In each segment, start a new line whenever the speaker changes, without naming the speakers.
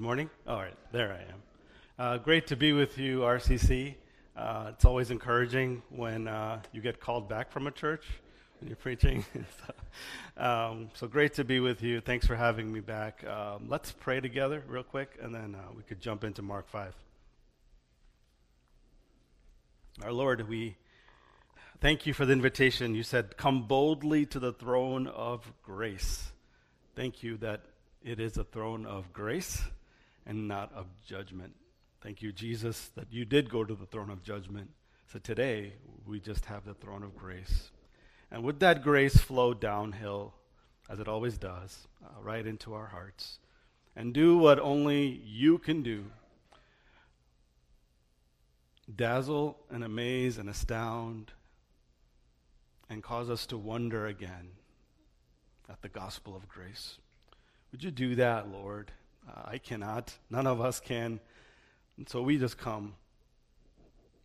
Good morning. All right, there I am. Uh, great to be with you, RCC. Uh, it's always encouraging when uh, you get called back from a church when you're preaching. so, um, so, great to be with you. Thanks for having me back. Um, let's pray together, real quick, and then uh, we could jump into Mark 5. Our Lord, we thank you for the invitation. You said, Come boldly to the throne of grace. Thank you that it is a throne of grace and not of judgment. Thank you, Jesus, that you did go to the throne of judgment. So today, we just have the throne of grace. And would that grace flow downhill, as it always does, uh, right into our hearts, and do what only you can do dazzle and amaze and astound, and cause us to wonder again at the gospel of grace. Would you do that, Lord? I cannot. None of us can. And so we just come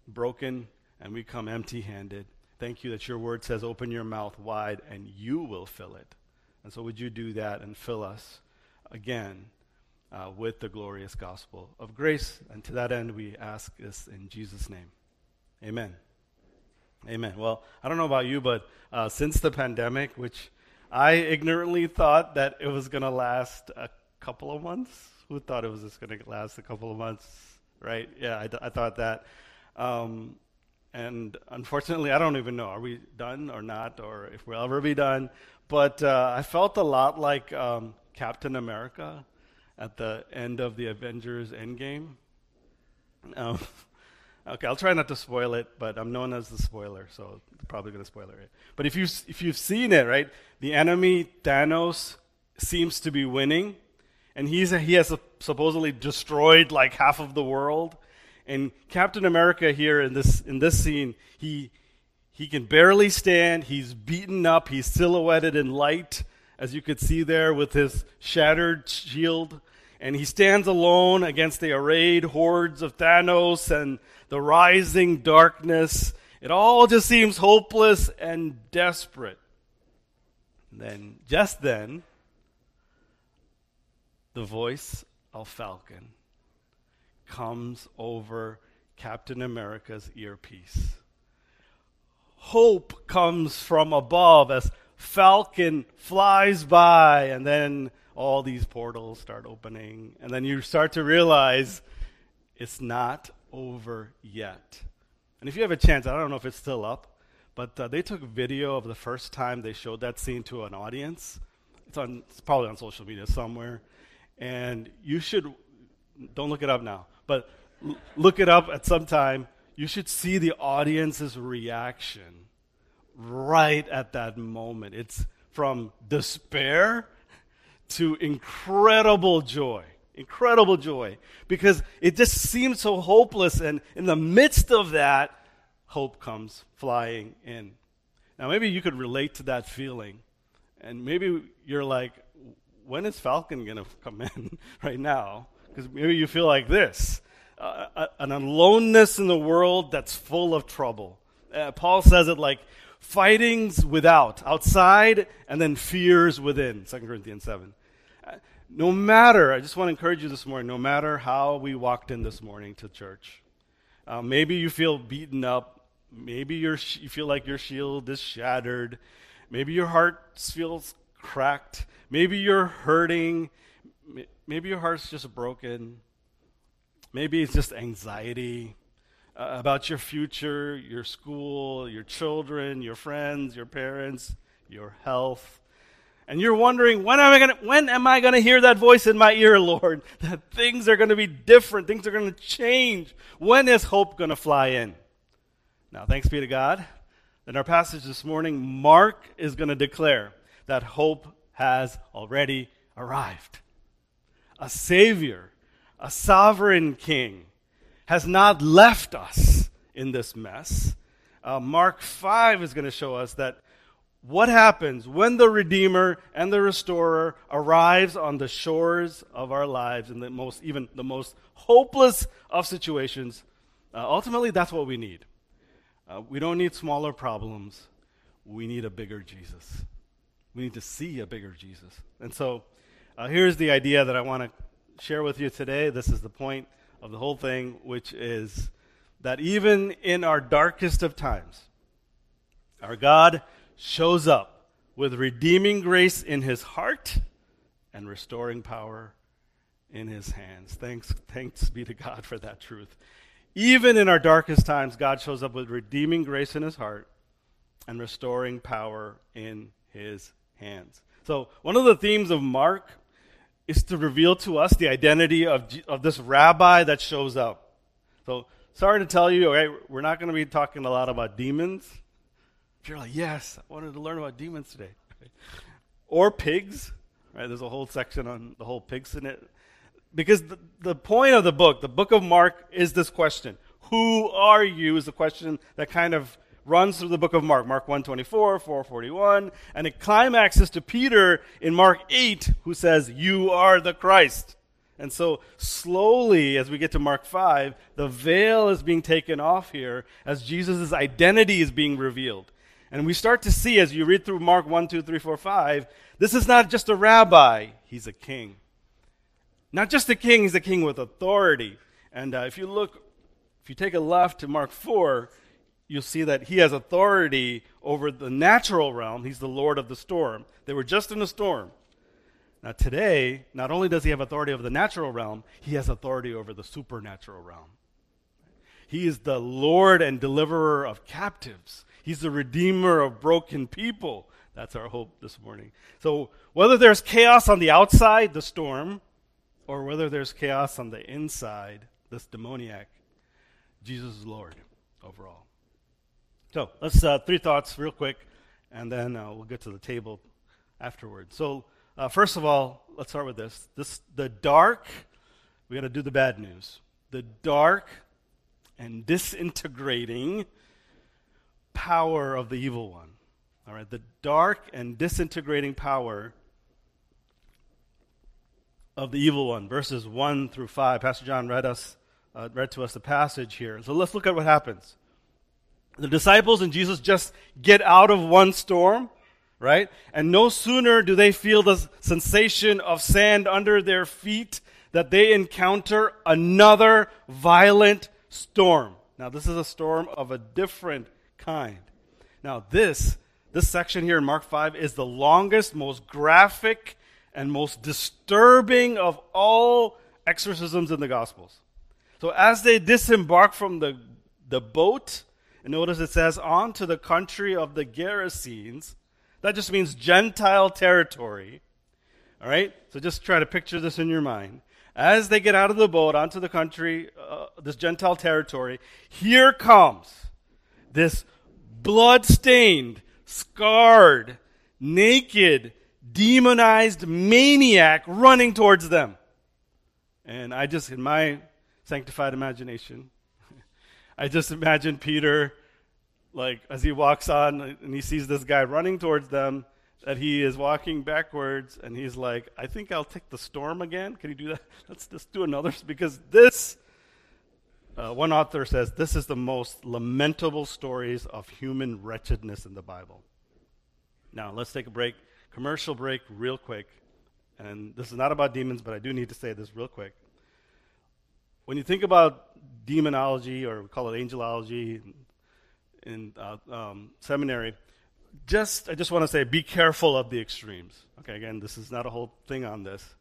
broken and we come empty handed. Thank you that your word says, open your mouth wide and you will fill it. And so would you do that and fill us again uh, with the glorious gospel of grace? And to that end, we ask this in Jesus' name. Amen. Amen. Well, I don't know about you, but uh, since the pandemic, which I ignorantly thought that it was going to last a couple of months. Who thought it was just going to last a couple of months, right? Yeah, I, I thought that. Um, and unfortunately, I don't even know. Are we done or not, or if we'll ever be done? But uh, I felt a lot like um, Captain America at the end of the Avengers Endgame. Um, okay, I'll try not to spoil it, but I'm known as the spoiler, so I'm probably going to spoil it. But if you if you've seen it, right, the enemy Thanos seems to be winning, and he's he has supposedly destroyed like half of the world. And Captain America here in this in this scene, he he can barely stand. He's beaten up. He's silhouetted in light, as you could see there, with his shattered shield. And he stands alone against the arrayed hordes of Thanos and the rising darkness. It all just seems hopeless and desperate. And then, just then, the voice of Falcon comes over Captain America's earpiece. Hope comes from above as Falcon flies by, and then all these portals start opening, and then you start to realize it's not over yet. And if you have a chance, I don't know if it's still up, but uh, they took video of the first time they showed that scene to an audience. It's on, it's probably on social media somewhere and you should don't look it up now, but l- look it up at some time. You should see the audience's reaction right at that moment. It's from despair to incredible joy. Incredible joy. Because it just seems so hopeless, and in the midst of that, hope comes flying in. Now, maybe you could relate to that feeling. And maybe you're like, when is Falcon going to come in right now? Because maybe you feel like this uh, an aloneness in the world that's full of trouble. Uh, Paul says it like fightings without, outside, and then fears within, 2 Corinthians 7. Uh, no matter, I just want to encourage you this morning, no matter how we walked in this morning to church, uh, maybe you feel beaten up. Maybe you feel like your shield is shattered. Maybe your heart feels cracked. Maybe you're hurting. Maybe your heart's just broken. Maybe it's just anxiety uh, about your future, your school, your children, your friends, your parents, your health. And you're wondering, when am I going to when am I going to hear that voice in my ear, Lord? That things are going to be different, things are going to change. When is hope going to fly in? Now, thanks be to God. In our passage this morning, Mark is going to declare that hope has already arrived. A Savior, a sovereign King, has not left us in this mess. Uh, Mark 5 is going to show us that what happens when the Redeemer and the Restorer arrives on the shores of our lives in the most, even the most hopeless of situations. Uh, ultimately, that's what we need. Uh, we don't need smaller problems. We need a bigger Jesus. We need to see a bigger Jesus. And so uh, here's the idea that I want to share with you today. This is the point of the whole thing, which is that even in our darkest of times, our God shows up with redeeming grace in his heart and restoring power in his hands. Thanks, thanks be to God for that truth. Even in our darkest times, God shows up with redeeming grace in his heart and restoring power in his hands. So, one of the themes of Mark is to reveal to us the identity of, of this rabbi that shows up. So, sorry to tell you, okay, we're not going to be talking a lot about demons. If you're like, yes, I wanted to learn about demons today. or pigs, right? There's a whole section on the whole pigs in it. Because the, the point of the book, the book of Mark, is this question Who are you? is the question that kind of runs through the book of Mark, Mark 124, 441, and it climaxes to Peter in Mark 8, who says, You are the Christ. And so, slowly, as we get to Mark 5, the veil is being taken off here as Jesus' identity is being revealed. And we start to see, as you read through Mark 1, 2, 3, 4, 5, this is not just a rabbi, he's a king. Not just a king, he's a king with authority. And uh, if you look, if you take a left to Mark 4, you'll see that he has authority over the natural realm. He's the Lord of the storm. They were just in a storm. Now, today, not only does he have authority over the natural realm, he has authority over the supernatural realm. He is the Lord and deliverer of captives, he's the redeemer of broken people. That's our hope this morning. So, whether there's chaos on the outside, the storm, or whether there's chaos on the inside, this demoniac, Jesus is Lord overall. So let's uh, three thoughts real quick, and then uh, we'll get to the table afterwards. So uh, first of all, let's start with this. This the dark. We got to do the bad news. The dark and disintegrating power of the evil one. All right, the dark and disintegrating power of the evil one. Verses one through five. Pastor John read us uh, read to us the passage here. So let's look at what happens. The disciples and Jesus just get out of one storm, right? And no sooner do they feel the sensation of sand under their feet that they encounter another violent storm. Now, this is a storm of a different kind. Now, this this section here in Mark 5 is the longest, most graphic, and most disturbing of all exorcisms in the Gospels. So, as they disembark from the, the boat, and notice it says, on to the country of the Gerasenes. That just means Gentile territory. All right? So just try to picture this in your mind. As they get out of the boat onto the country, uh, this Gentile territory, here comes this blood-stained, scarred, naked, demonized maniac running towards them. And I just, in my sanctified imagination, I just imagine Peter, like, as he walks on and he sees this guy running towards them, that he is walking backwards and he's like, I think I'll take the storm again. Can you do that? Let's just do another. Because this, uh, one author says, this is the most lamentable stories of human wretchedness in the Bible. Now, let's take a break, commercial break, real quick. And this is not about demons, but I do need to say this real quick. When you think about demonology, or we call it angelology in, uh, um, seminary, just I just want to say be careful of the extremes. Okay, again, this is not a whole thing on this.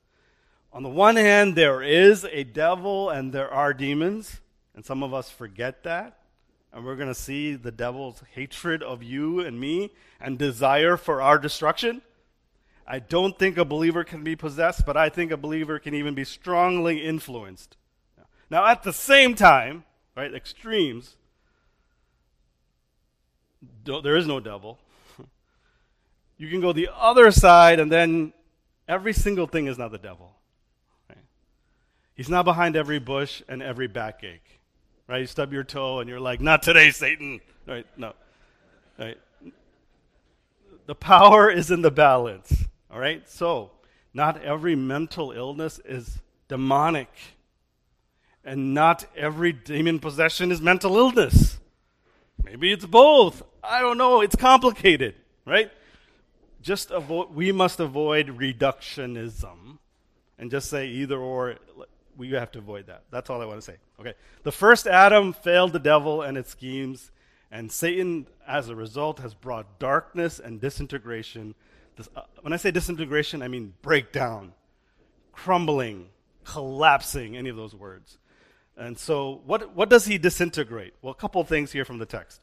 On the one hand, there is a devil and there are demons, and some of us forget that. And we're going to see the devil's hatred of you and me and desire for our destruction. I don't think a believer can be possessed, but I think a believer can even be strongly influenced. Now, at the same time, right, extremes, there is no devil. You can go the other side, and then every single thing is not the devil. Right? He's not behind every bush and every backache. Right? You stub your toe, and you're like, "Not today, Satan." Right? No. Right? The power is in the balance. All right. So, not every mental illness is demonic. And not every demon possession is mental illness. Maybe it's both. I don't know. It's complicated, right? Just avoid, we must avoid reductionism, and just say either or. We have to avoid that. That's all I want to say. Okay. The first Adam failed the devil and its schemes, and Satan, as a result, has brought darkness and disintegration. This, uh, when I say disintegration, I mean breakdown, crumbling, collapsing, any of those words. And so, what, what does he disintegrate? Well, a couple things here from the text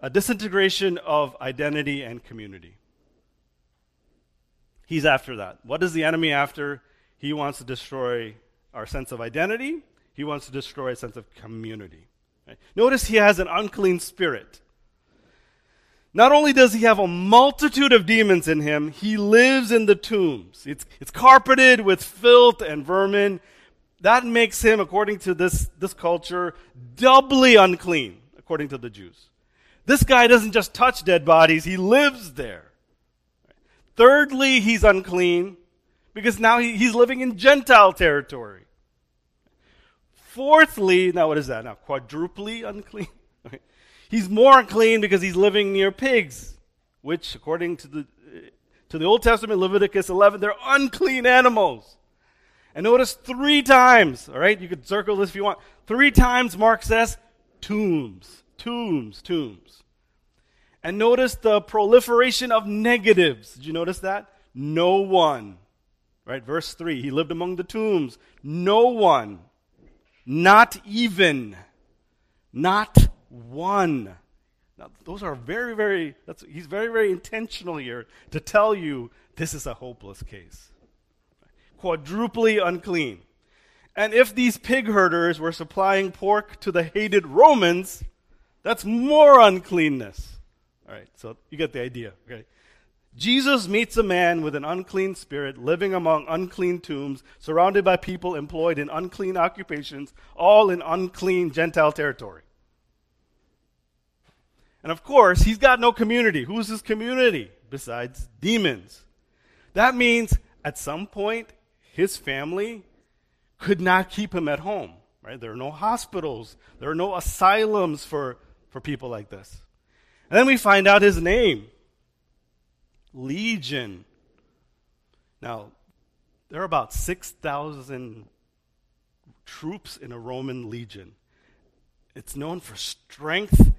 a disintegration of identity and community. He's after that. What is the enemy after? He wants to destroy our sense of identity, he wants to destroy a sense of community. Right? Notice he has an unclean spirit. Not only does he have a multitude of demons in him, he lives in the tombs. It's, it's carpeted with filth and vermin. That makes him, according to this, this culture, doubly unclean, according to the Jews. This guy doesn't just touch dead bodies, he lives there. Thirdly, he's unclean because now he, he's living in Gentile territory. Fourthly, now what is that? Now, quadruply unclean? He's more unclean because he's living near pigs, which, according to the, to the Old Testament, Leviticus 11, they're unclean animals. And notice three times, all right, you could circle this if you want. Three times Mark says tombs, tombs, tombs. And notice the proliferation of negatives. Did you notice that? No one. Right? Verse 3 He lived among the tombs. No one. Not even. Not one. Now, those are very, very, that's, he's very, very intentional here to tell you this is a hopeless case. Quadruply unclean. And if these pig herders were supplying pork to the hated Romans, that's more uncleanness. All right, so you get the idea. Okay. Jesus meets a man with an unclean spirit living among unclean tombs, surrounded by people employed in unclean occupations, all in unclean Gentile territory. And of course, he's got no community. Who's his community besides demons? That means at some point, his family could not keep him at home. Right? There are no hospitals, there are no asylums for, for people like this. And then we find out his name Legion. Now, there are about 6,000 troops in a Roman legion. It's known for strength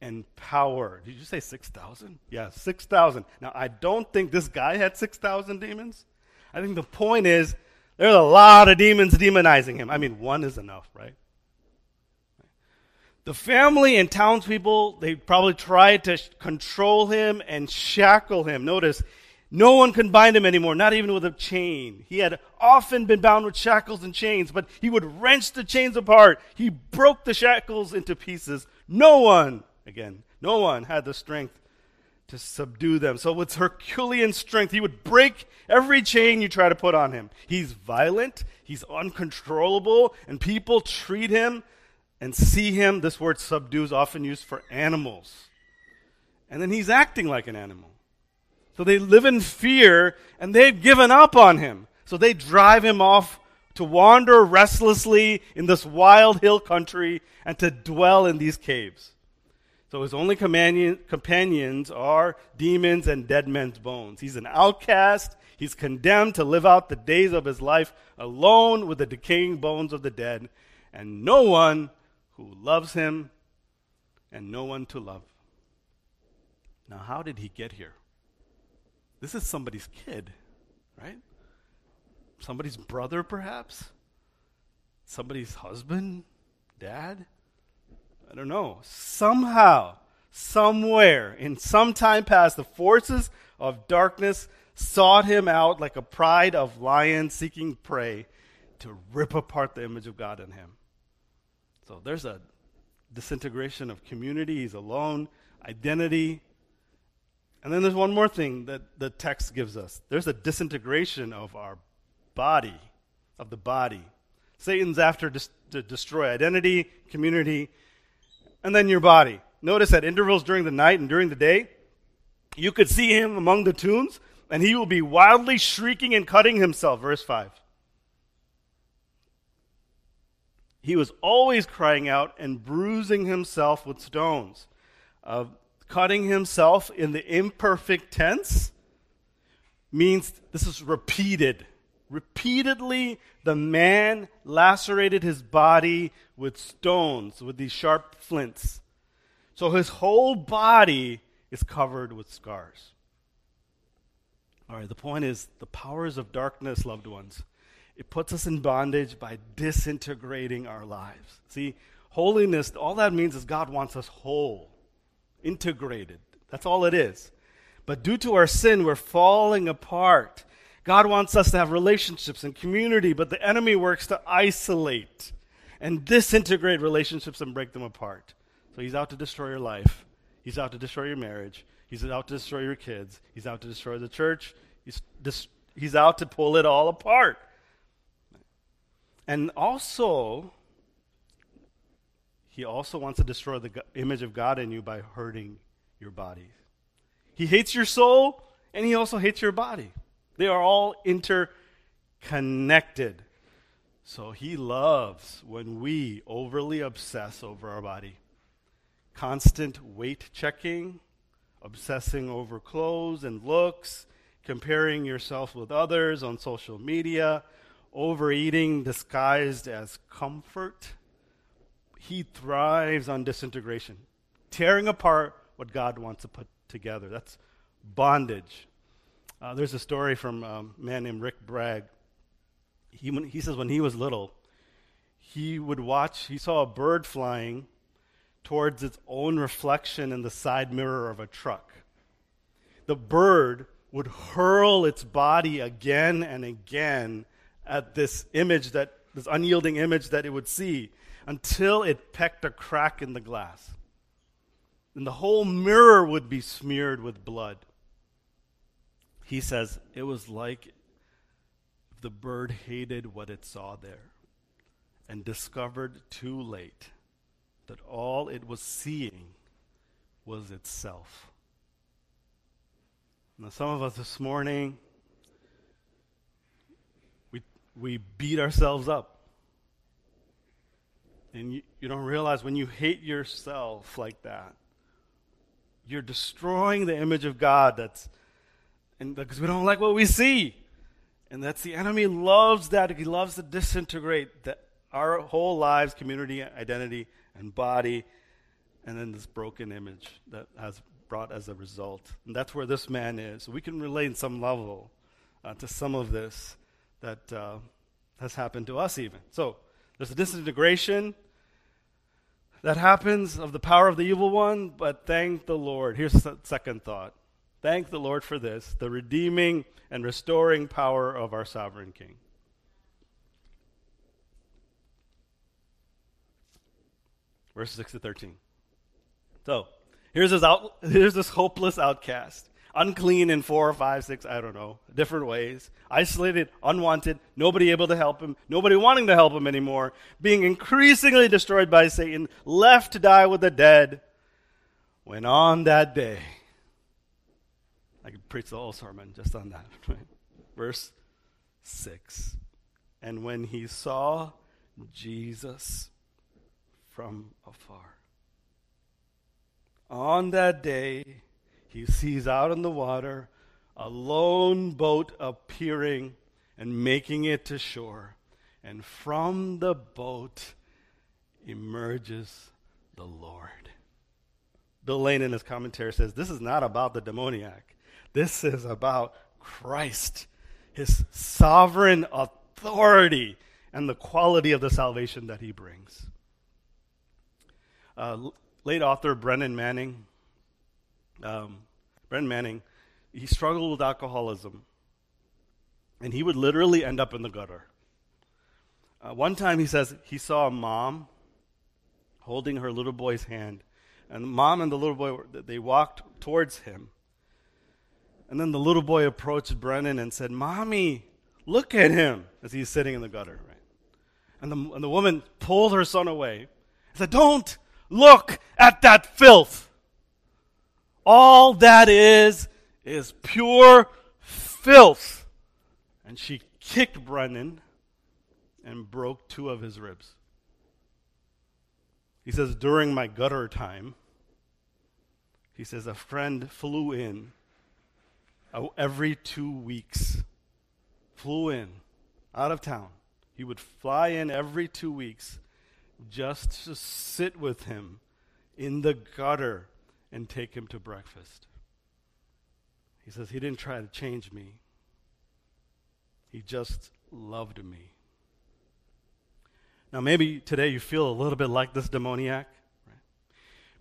and power. Did you say 6,000? Yeah, 6,000. Now, I don't think this guy had 6,000 demons. I think the point is there's a lot of demons demonizing him. I mean, one is enough, right? The family and townspeople, they probably tried to control him and shackle him. Notice, no one can bind him anymore, not even with a chain. He had often been bound with shackles and chains, but he would wrench the chains apart. He broke the shackles into pieces. No one again. No one had the strength to subdue them. So, with Herculean strength, he would break every chain you try to put on him. He's violent, he's uncontrollable, and people treat him and see him. This word subdue is often used for animals. And then he's acting like an animal. So, they live in fear and they've given up on him. So, they drive him off to wander restlessly in this wild hill country and to dwell in these caves. So his only companion, companions are demons and dead men's bones. He's an outcast. He's condemned to live out the days of his life alone with the decaying bones of the dead, and no one who loves him and no one to love. Now, how did he get here? This is somebody's kid, right? Somebody's brother, perhaps? Somebody's husband? Dad? I don't know. Somehow, somewhere, in some time past, the forces of darkness sought him out like a pride of lions seeking prey to rip apart the image of God in him. So there's a disintegration of community. He's alone, identity. And then there's one more thing that the text gives us there's a disintegration of our body, of the body. Satan's after dis- to destroy identity, community, and then your body. Notice at intervals during the night and during the day, you could see him among the tombs, and he will be wildly shrieking and cutting himself. Verse 5. He was always crying out and bruising himself with stones. Uh, cutting himself in the imperfect tense means this is repeated, Repeatedly, the man lacerated his body with stones, with these sharp flints. So his whole body is covered with scars. All right, the point is the powers of darkness, loved ones, it puts us in bondage by disintegrating our lives. See, holiness, all that means is God wants us whole, integrated. That's all it is. But due to our sin, we're falling apart. God wants us to have relationships and community, but the enemy works to isolate and disintegrate relationships and break them apart. So he's out to destroy your life. He's out to destroy your marriage. He's out to destroy your kids. He's out to destroy the church. He's, dis- he's out to pull it all apart. And also, he also wants to destroy the image of God in you by hurting your body. He hates your soul, and he also hates your body. They are all interconnected. So he loves when we overly obsess over our body. Constant weight checking, obsessing over clothes and looks, comparing yourself with others on social media, overeating disguised as comfort. He thrives on disintegration, tearing apart what God wants to put together. That's bondage. Uh, there's a story from um, a man named Rick Bragg. He, he says when he was little, he would watch, he saw a bird flying towards its own reflection in the side mirror of a truck. The bird would hurl its body again and again at this image that, this unyielding image that it would see until it pecked a crack in the glass. And the whole mirror would be smeared with blood. He says it was like the bird hated what it saw there and discovered too late that all it was seeing was itself. Now, some of us this morning, we, we beat ourselves up. And you, you don't realize when you hate yourself like that, you're destroying the image of God that's and because we don't like what we see. And that's the enemy loves that. He loves to disintegrate the, our whole lives, community, identity, and body, and then this broken image that has brought as a result. And that's where this man is. we can relate in some level uh, to some of this that uh, has happened to us, even. So there's a disintegration that happens of the power of the evil one, but thank the Lord. Here's the second thought Thank the Lord for this, the redeeming and restoring power of our sovereign King. Verses 6 to 13. So, here's this, out, here's this hopeless outcast, unclean in four or five, six, I don't know, different ways, isolated, unwanted, nobody able to help him, nobody wanting to help him anymore, being increasingly destroyed by Satan, left to die with the dead. When on that day, I could preach the whole sermon just on that. Right? Verse 6. And when he saw Jesus from afar, on that day, he sees out in the water a lone boat appearing and making it to shore. And from the boat emerges the Lord. Bill Lane in his commentary says this is not about the demoniac. This is about Christ, his sovereign authority, and the quality of the salvation that he brings. Uh, late author Brennan Manning, um, Brennan Manning, he struggled with alcoholism, and he would literally end up in the gutter. Uh, one time he says he saw a mom holding her little boy's hand, and the mom and the little boy they walked towards him and then the little boy approached Brennan and said, Mommy, look at him, as he's sitting in the gutter. Right? And, the, and the woman pulled her son away and said, Don't look at that filth. All that is, is pure filth. And she kicked Brennan and broke two of his ribs. He says, During my gutter time, he says, a friend flew in every two weeks, flew in out of town. He would fly in every two weeks just to sit with him in the gutter and take him to breakfast. He says he didn't try to change me, he just loved me. Now, maybe today you feel a little bit like this demoniac. Right?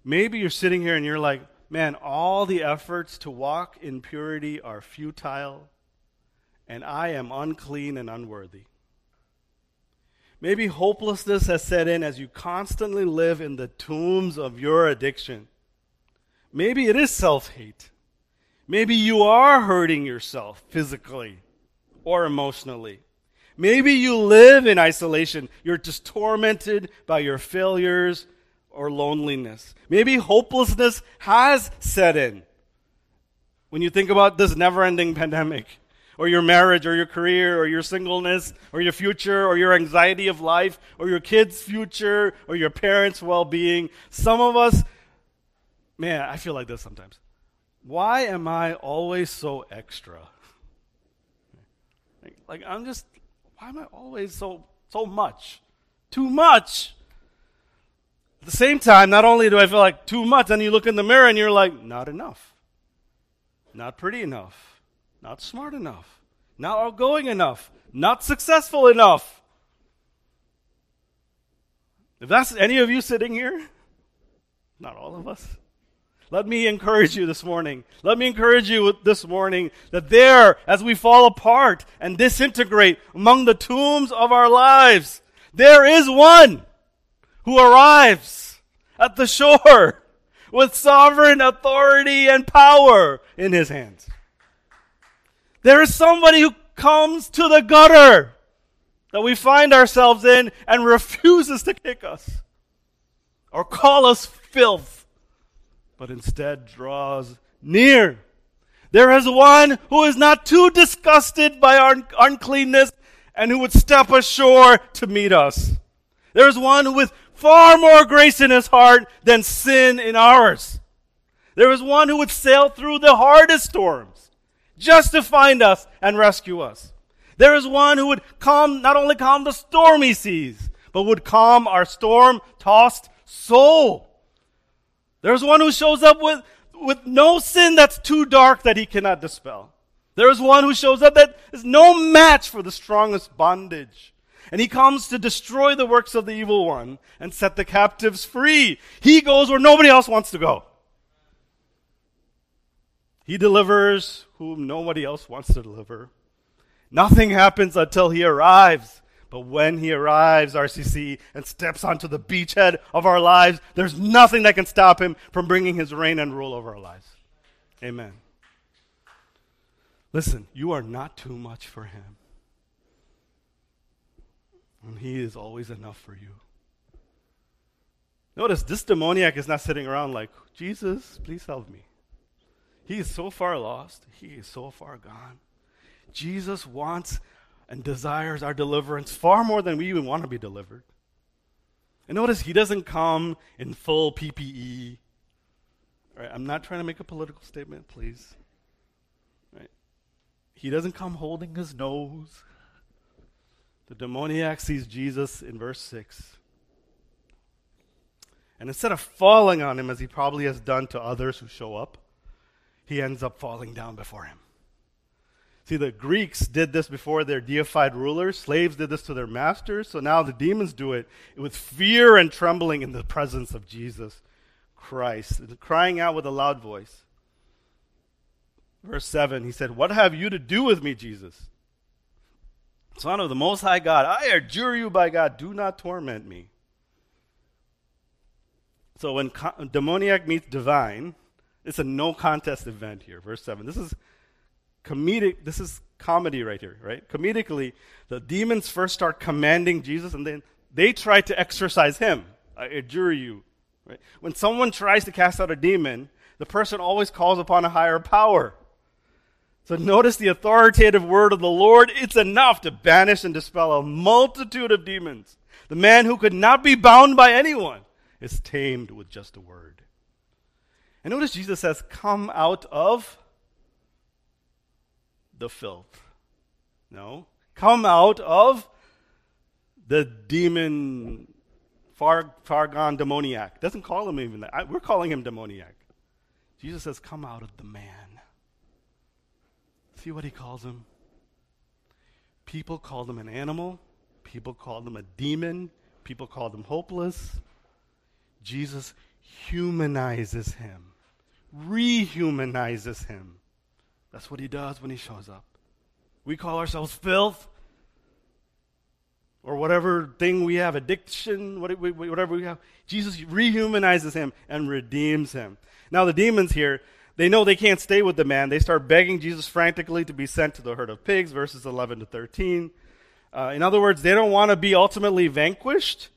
Maybe you're sitting here and you're like, man, all the efforts to walk in purity are futile, and I am unclean and unworthy. Maybe hopelessness has set in as you constantly live in the tombs of your addiction. Maybe it is self hate. Maybe you are hurting yourself physically or emotionally. Maybe you live in isolation. You're just tormented by your failures or loneliness. Maybe hopelessness has set in. When you think about this never ending pandemic, or your marriage, or your career, or your singleness, or your future, or your anxiety of life, or your kids' future, or your parents' well being, some of us, man, I feel like this sometimes. Why am I always so extra? Like, I'm just, why am I always so, so much? Too much. At the same time, not only do I feel like too much, then you look in the mirror and you're like, not enough. Not pretty enough. Not smart enough. Not outgoing enough. Not successful enough. If that's any of you sitting here, not all of us, let me encourage you this morning. Let me encourage you this morning that there, as we fall apart and disintegrate among the tombs of our lives, there is one who arrives at the shore with sovereign authority and power in his hands. There is somebody who comes to the gutter that we find ourselves in and refuses to kick us or call us filth but instead draws near. There is one who is not too disgusted by our uncleanness and who would step ashore to meet us. There is one with far more grace in his heart than sin in ours. There is one who would sail through the hardest storms just to find us and rescue us. There is one who would calm, not only calm the stormy seas, but would calm our storm tossed soul. There's one who shows up with, with no sin that's too dark that he cannot dispel. There is one who shows up that is no match for the strongest bondage. And he comes to destroy the works of the evil one and set the captives free. He goes where nobody else wants to go. He delivers whom nobody else wants to deliver. Nothing happens until he arrives. But when he arrives, RCC, and steps onto the beachhead of our lives, there's nothing that can stop him from bringing his reign and rule over our lives. Amen. Listen, you are not too much for him. And he is always enough for you. Notice this demoniac is not sitting around like, Jesus, please help me. He is so far lost. He is so far gone. Jesus wants and desires our deliverance far more than we even want to be delivered. And notice he doesn't come in full PPE. Right? I'm not trying to make a political statement, please. Right? He doesn't come holding his nose. The demoniac sees Jesus in verse 6. And instead of falling on him as he probably has done to others who show up, he ends up falling down before him. See, the Greeks did this before their deified rulers. Slaves did this to their masters. So now the demons do it with fear and trembling in the presence of Jesus Christ, crying out with a loud voice. Verse 7, he said, What have you to do with me, Jesus? Son of the Most High God, I adjure you by God, do not torment me. So when co- demoniac meets divine, it's a no contest event here. Verse 7. This is comedic, this is comedy right here, right? Comedically, the demons first start commanding Jesus and then they try to exorcise him. I adjure you. Right? When someone tries to cast out a demon, the person always calls upon a higher power. So notice the authoritative word of the Lord. It's enough to banish and dispel a multitude of demons. The man who could not be bound by anyone is tamed with just a word. And notice Jesus says, Come out of the filth. No, Come out of the demon, far, far gone demoniac. Doesn't call him even that. I, we're calling him demoniac. Jesus says, Come out of the man. See what he calls him? People called him an animal. People called him a demon. People called him hopeless. Jesus humanizes him, rehumanizes him. That's what he does when he shows up. We call ourselves filth or whatever thing we have, addiction, whatever we have. Jesus rehumanizes him and redeems him. Now, the demons here, they know they can't stay with the man. They start begging Jesus frantically to be sent to the herd of pigs, verses 11 to 13. Uh, in other words, they don't want to be ultimately vanquished.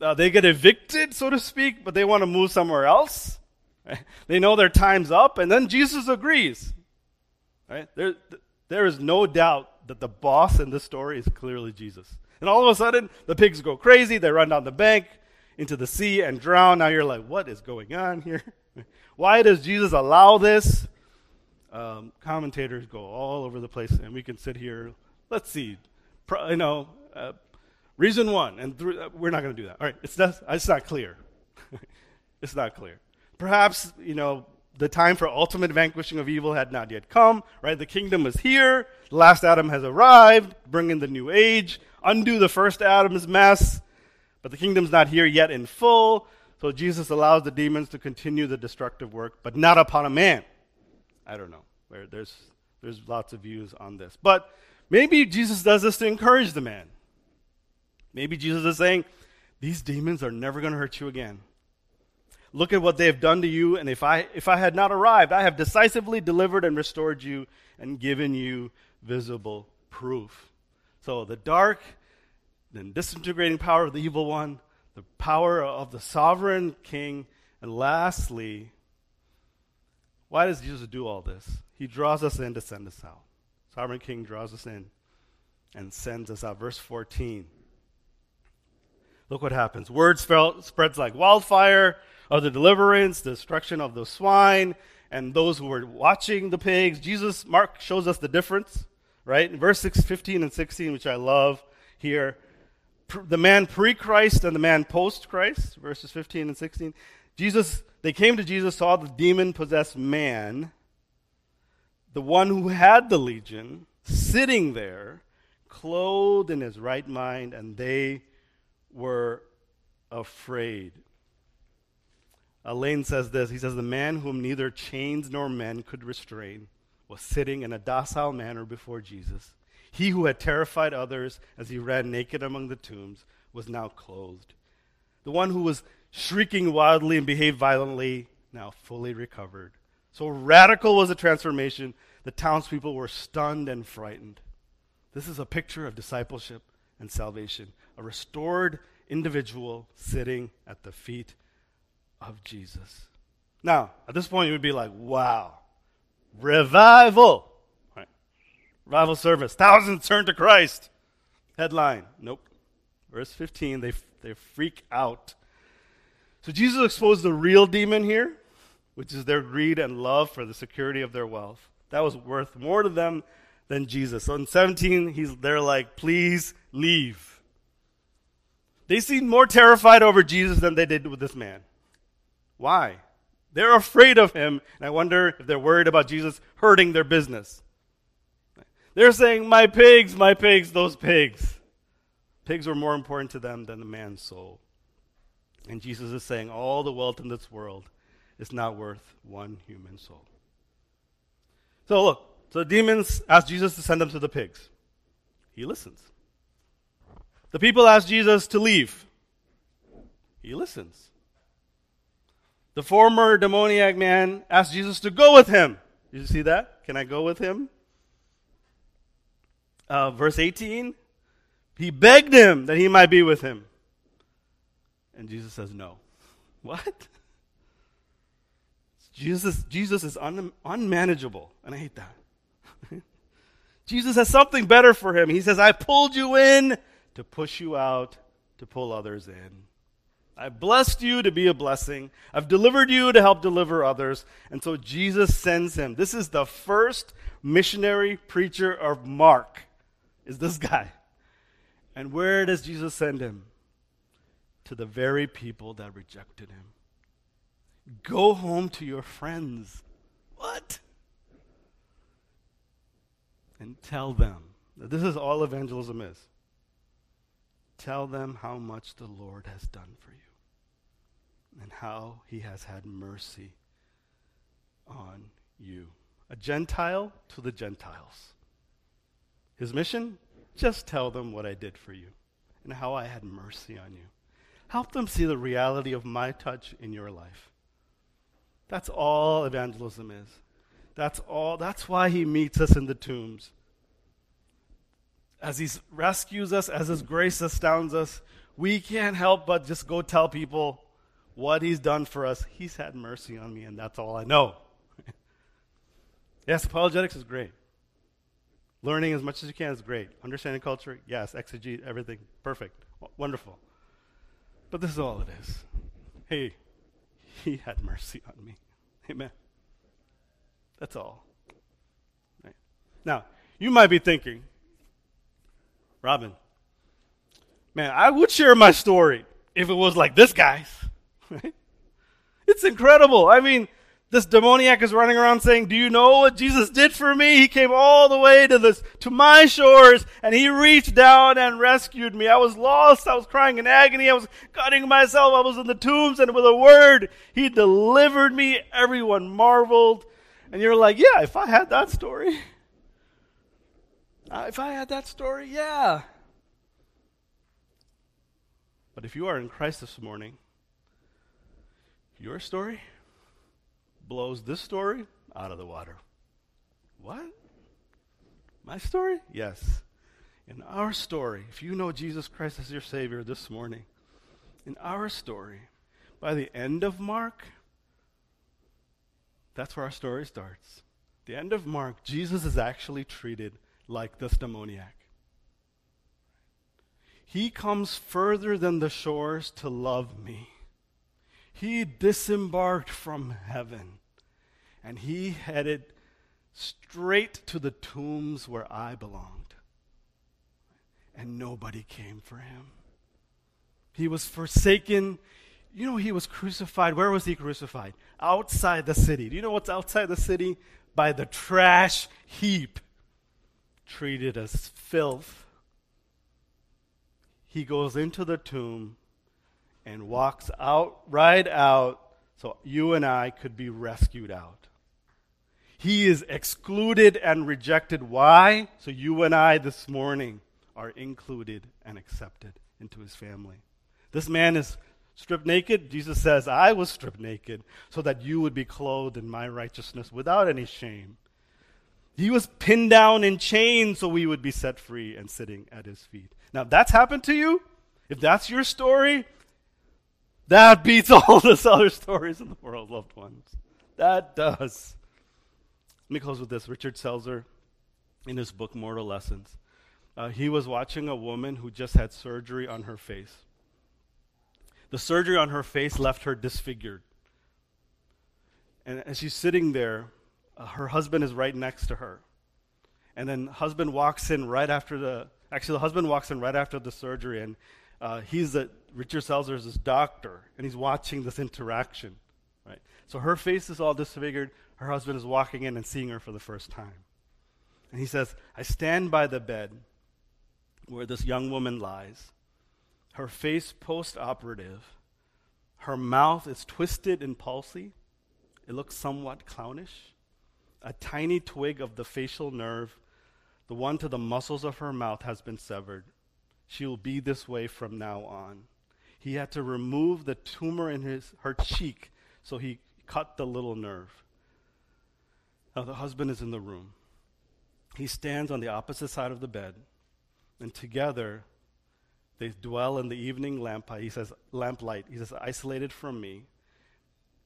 Uh, they get evicted, so to speak, but they want to move somewhere else. They know their time's up, and then Jesus agrees. Right? There, there is no doubt that the boss in this story is clearly Jesus. And all of a sudden, the pigs go crazy. They run down the bank into the sea and drown. Now you're like, what is going on here? Why does Jesus allow this? Um, commentators go all over the place, and we can sit here. Let's see, Pro, you know, uh, reason one, and th- uh, we're not going to do that. All right, it's not, it's not clear. it's not clear. Perhaps you know the time for ultimate vanquishing of evil had not yet come. Right, the kingdom is here. The last Adam has arrived, bringing the new age, undo the first Adam's mess. But the kingdom's not here yet in full. So Jesus allows the demons to continue the destructive work, but not upon a man. I don't know. There's, there's lots of views on this. But maybe Jesus does this to encourage the man. Maybe Jesus is saying, These demons are never going to hurt you again. Look at what they have done to you, and if I, if I had not arrived, I have decisively delivered and restored you and given you visible proof. So the dark and disintegrating power of the evil one the power of the sovereign king. And lastly, why does Jesus do all this? He draws us in to send us out. Sovereign king draws us in and sends us out. Verse 14. Look what happens. Word spreads like wildfire of the deliverance, the destruction of the swine, and those who were watching the pigs. Jesus, Mark shows us the difference, right? In verse 6, 15 and 16, which I love here the man pre Christ and the man post Christ, verses 15 and 16. Jesus, they came to Jesus, saw the demon possessed man, the one who had the legion, sitting there, clothed in his right mind, and they were afraid. Lane says this He says, The man whom neither chains nor men could restrain was sitting in a docile manner before Jesus. He who had terrified others as he ran naked among the tombs was now clothed. The one who was shrieking wildly and behaved violently now fully recovered. So radical was the transformation, the townspeople were stunned and frightened. This is a picture of discipleship and salvation, a restored individual sitting at the feet of Jesus. Now, at this point, you would be like, wow, revival. Revival service. Thousands turn to Christ. Headline. Nope. Verse 15, they, they freak out. So Jesus exposed the real demon here, which is their greed and love for the security of their wealth. That was worth more to them than Jesus. So in 17, he's, they're like, please leave. They seem more terrified over Jesus than they did with this man. Why? They're afraid of him, and I wonder if they're worried about Jesus hurting their business. They're saying, My pigs, my pigs, those pigs. Pigs were more important to them than the man's soul. And Jesus is saying, All the wealth in this world is not worth one human soul. So look, so the demons ask Jesus to send them to the pigs. He listens. The people ask Jesus to leave. He listens. The former demoniac man asked Jesus to go with him. Did you see that? Can I go with him? Uh, verse 18, he begged him that he might be with him. And Jesus says, No. What? Jesus, Jesus is un, unmanageable, and I hate that. Jesus has something better for him. He says, I pulled you in to push you out, to pull others in. I blessed you to be a blessing. I've delivered you to help deliver others. And so Jesus sends him. This is the first missionary preacher of Mark is this guy. And where does Jesus send him? To the very people that rejected him. Go home to your friends. What? And tell them. That this is all evangelism is. Tell them how much the Lord has done for you and how he has had mercy on you. A Gentile to the Gentiles. His mission? Just tell them what I did for you and how I had mercy on you. Help them see the reality of my touch in your life. That's all evangelism is. That's all. That's why he meets us in the tombs. As he rescues us, as his grace astounds us, we can't help but just go tell people what he's done for us. He's had mercy on me, and that's all I know. yes, apologetics is great. Learning as much as you can is great. Understanding culture, yes. Exegete, everything, perfect, w- wonderful. But this is all it is. Hey, he had mercy on me. Amen. That's all. Right. Now, you might be thinking, Robin, man, I would share my story if it was like this guy's. Right? It's incredible. I mean, this demoniac is running around saying, Do you know what Jesus did for me? He came all the way to this to my shores and he reached down and rescued me. I was lost, I was crying in agony, I was cutting myself, I was in the tombs, and with a word, he delivered me. Everyone marveled. And you're like, Yeah, if I had that story. Uh, if I had that story, yeah. But if you are in Christ this morning, your story blows this story out of the water. What? My story? Yes. In our story, if you know Jesus Christ as your Savior this morning, in our story, by the end of Mark, that's where our story starts. The end of Mark, Jesus is actually treated like this demoniac. He comes further than the shores to love me. He disembarked from heaven and he headed straight to the tombs where I belonged. And nobody came for him. He was forsaken. You know, he was crucified. Where was he crucified? Outside the city. Do you know what's outside the city? By the trash heap. Treated as filth. He goes into the tomb and walks out, right out, so you and I could be rescued out. He is excluded and rejected. Why? So you and I this morning are included and accepted into his family. This man is stripped naked. Jesus says, I was stripped naked so that you would be clothed in my righteousness without any shame. He was pinned down in chains so we would be set free and sitting at his feet. Now, if that's happened to you, if that's your story, that beats all those other stories in the world, loved ones. That does. Let me close with this. Richard Selzer, in his book Mortal Lessons, uh, he was watching a woman who just had surgery on her face. The surgery on her face left her disfigured. And as she's sitting there, uh, her husband is right next to her. And then husband walks in right after the actually the husband walks in right after the surgery and uh, he's the Richard Selzer is his doctor and he's watching this interaction. Right? So her face is all disfigured, her husband is walking in and seeing her for the first time. And he says, I stand by the bed where this young woman lies, her face post operative, her mouth is twisted and palsy, it looks somewhat clownish. A tiny twig of the facial nerve, the one to the muscles of her mouth, has been severed. She will be this way from now on. He had to remove the tumor in his, her cheek, so he cut the little nerve. Now, the husband is in the room. He stands on the opposite side of the bed, and together they dwell in the evening lamp. He says, lamplight. He says, isolated from me.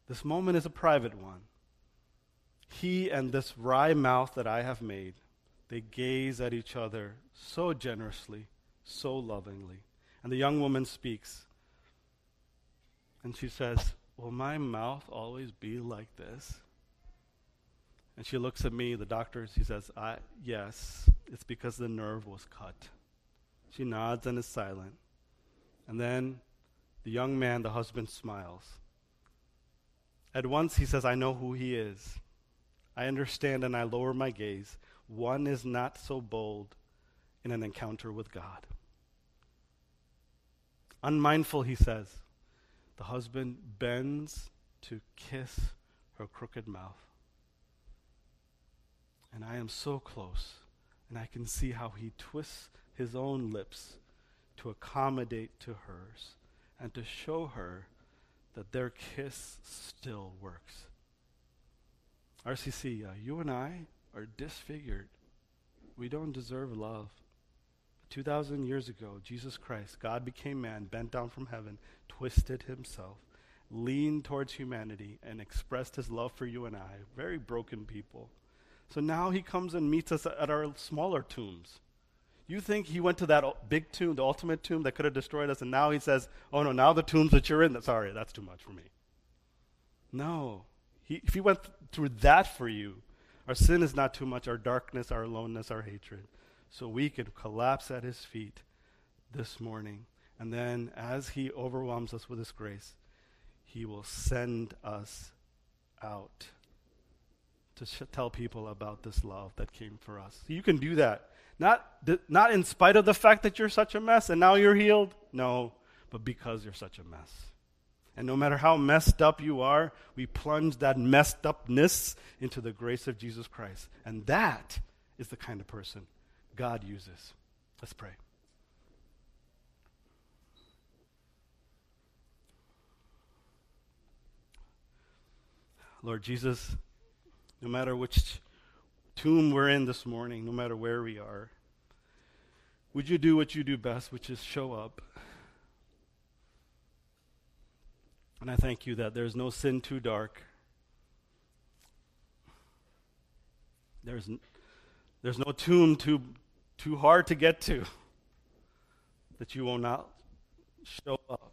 This moment is a private one. He and this wry mouth that I have made, they gaze at each other so generously, so lovingly. And the young woman speaks. And she says, Will my mouth always be like this? And she looks at me, the doctor, she says, I, Yes, it's because the nerve was cut. She nods and is silent. And then the young man, the husband, smiles. At once he says, I know who he is. I understand and I lower my gaze. One is not so bold in an encounter with God. Unmindful, he says, the husband bends to kiss her crooked mouth. I am so close, and I can see how he twists his own lips to accommodate to hers and to show her that their kiss still works. RCC, uh, you and I are disfigured. We don't deserve love. 2,000 years ago, Jesus Christ, God became man, bent down from heaven, twisted himself, leaned towards humanity, and expressed his love for you and I, very broken people. So now he comes and meets us at our smaller tombs. You think he went to that big tomb, the ultimate tomb that could have destroyed us, and now he says, Oh no, now the tombs that you're in, sorry, that's too much for me. No. He, if he went through that for you, our sin is not too much, our darkness, our aloneness, our hatred. So we can collapse at his feet this morning. And then as he overwhelms us with his grace, he will send us out to sh- tell people about this love that came for us. You can do that. Not, th- not in spite of the fact that you're such a mess and now you're healed. No, but because you're such a mess. And no matter how messed up you are, we plunge that messed upness into the grace of Jesus Christ. And that is the kind of person God uses. Let's pray. Lord Jesus, no matter which tomb we're in this morning, no matter where we are, would you do what you do best, which is show up? And I thank you that there's no sin too dark. There's, n- there's no tomb too, too hard to get to that you will not show up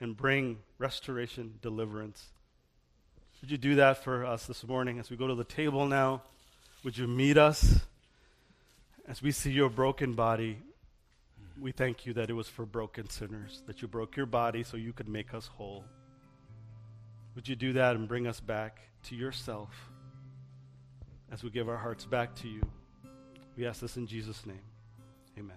and bring restoration, deliverance. Would you do that for us this morning as we go to the table now? Would you meet us as we see your broken body? We thank you that it was for broken sinners, that you broke your body so you could make us whole. Would you do that and bring us back to yourself as we give our hearts back to you? We ask this in Jesus' name. Amen.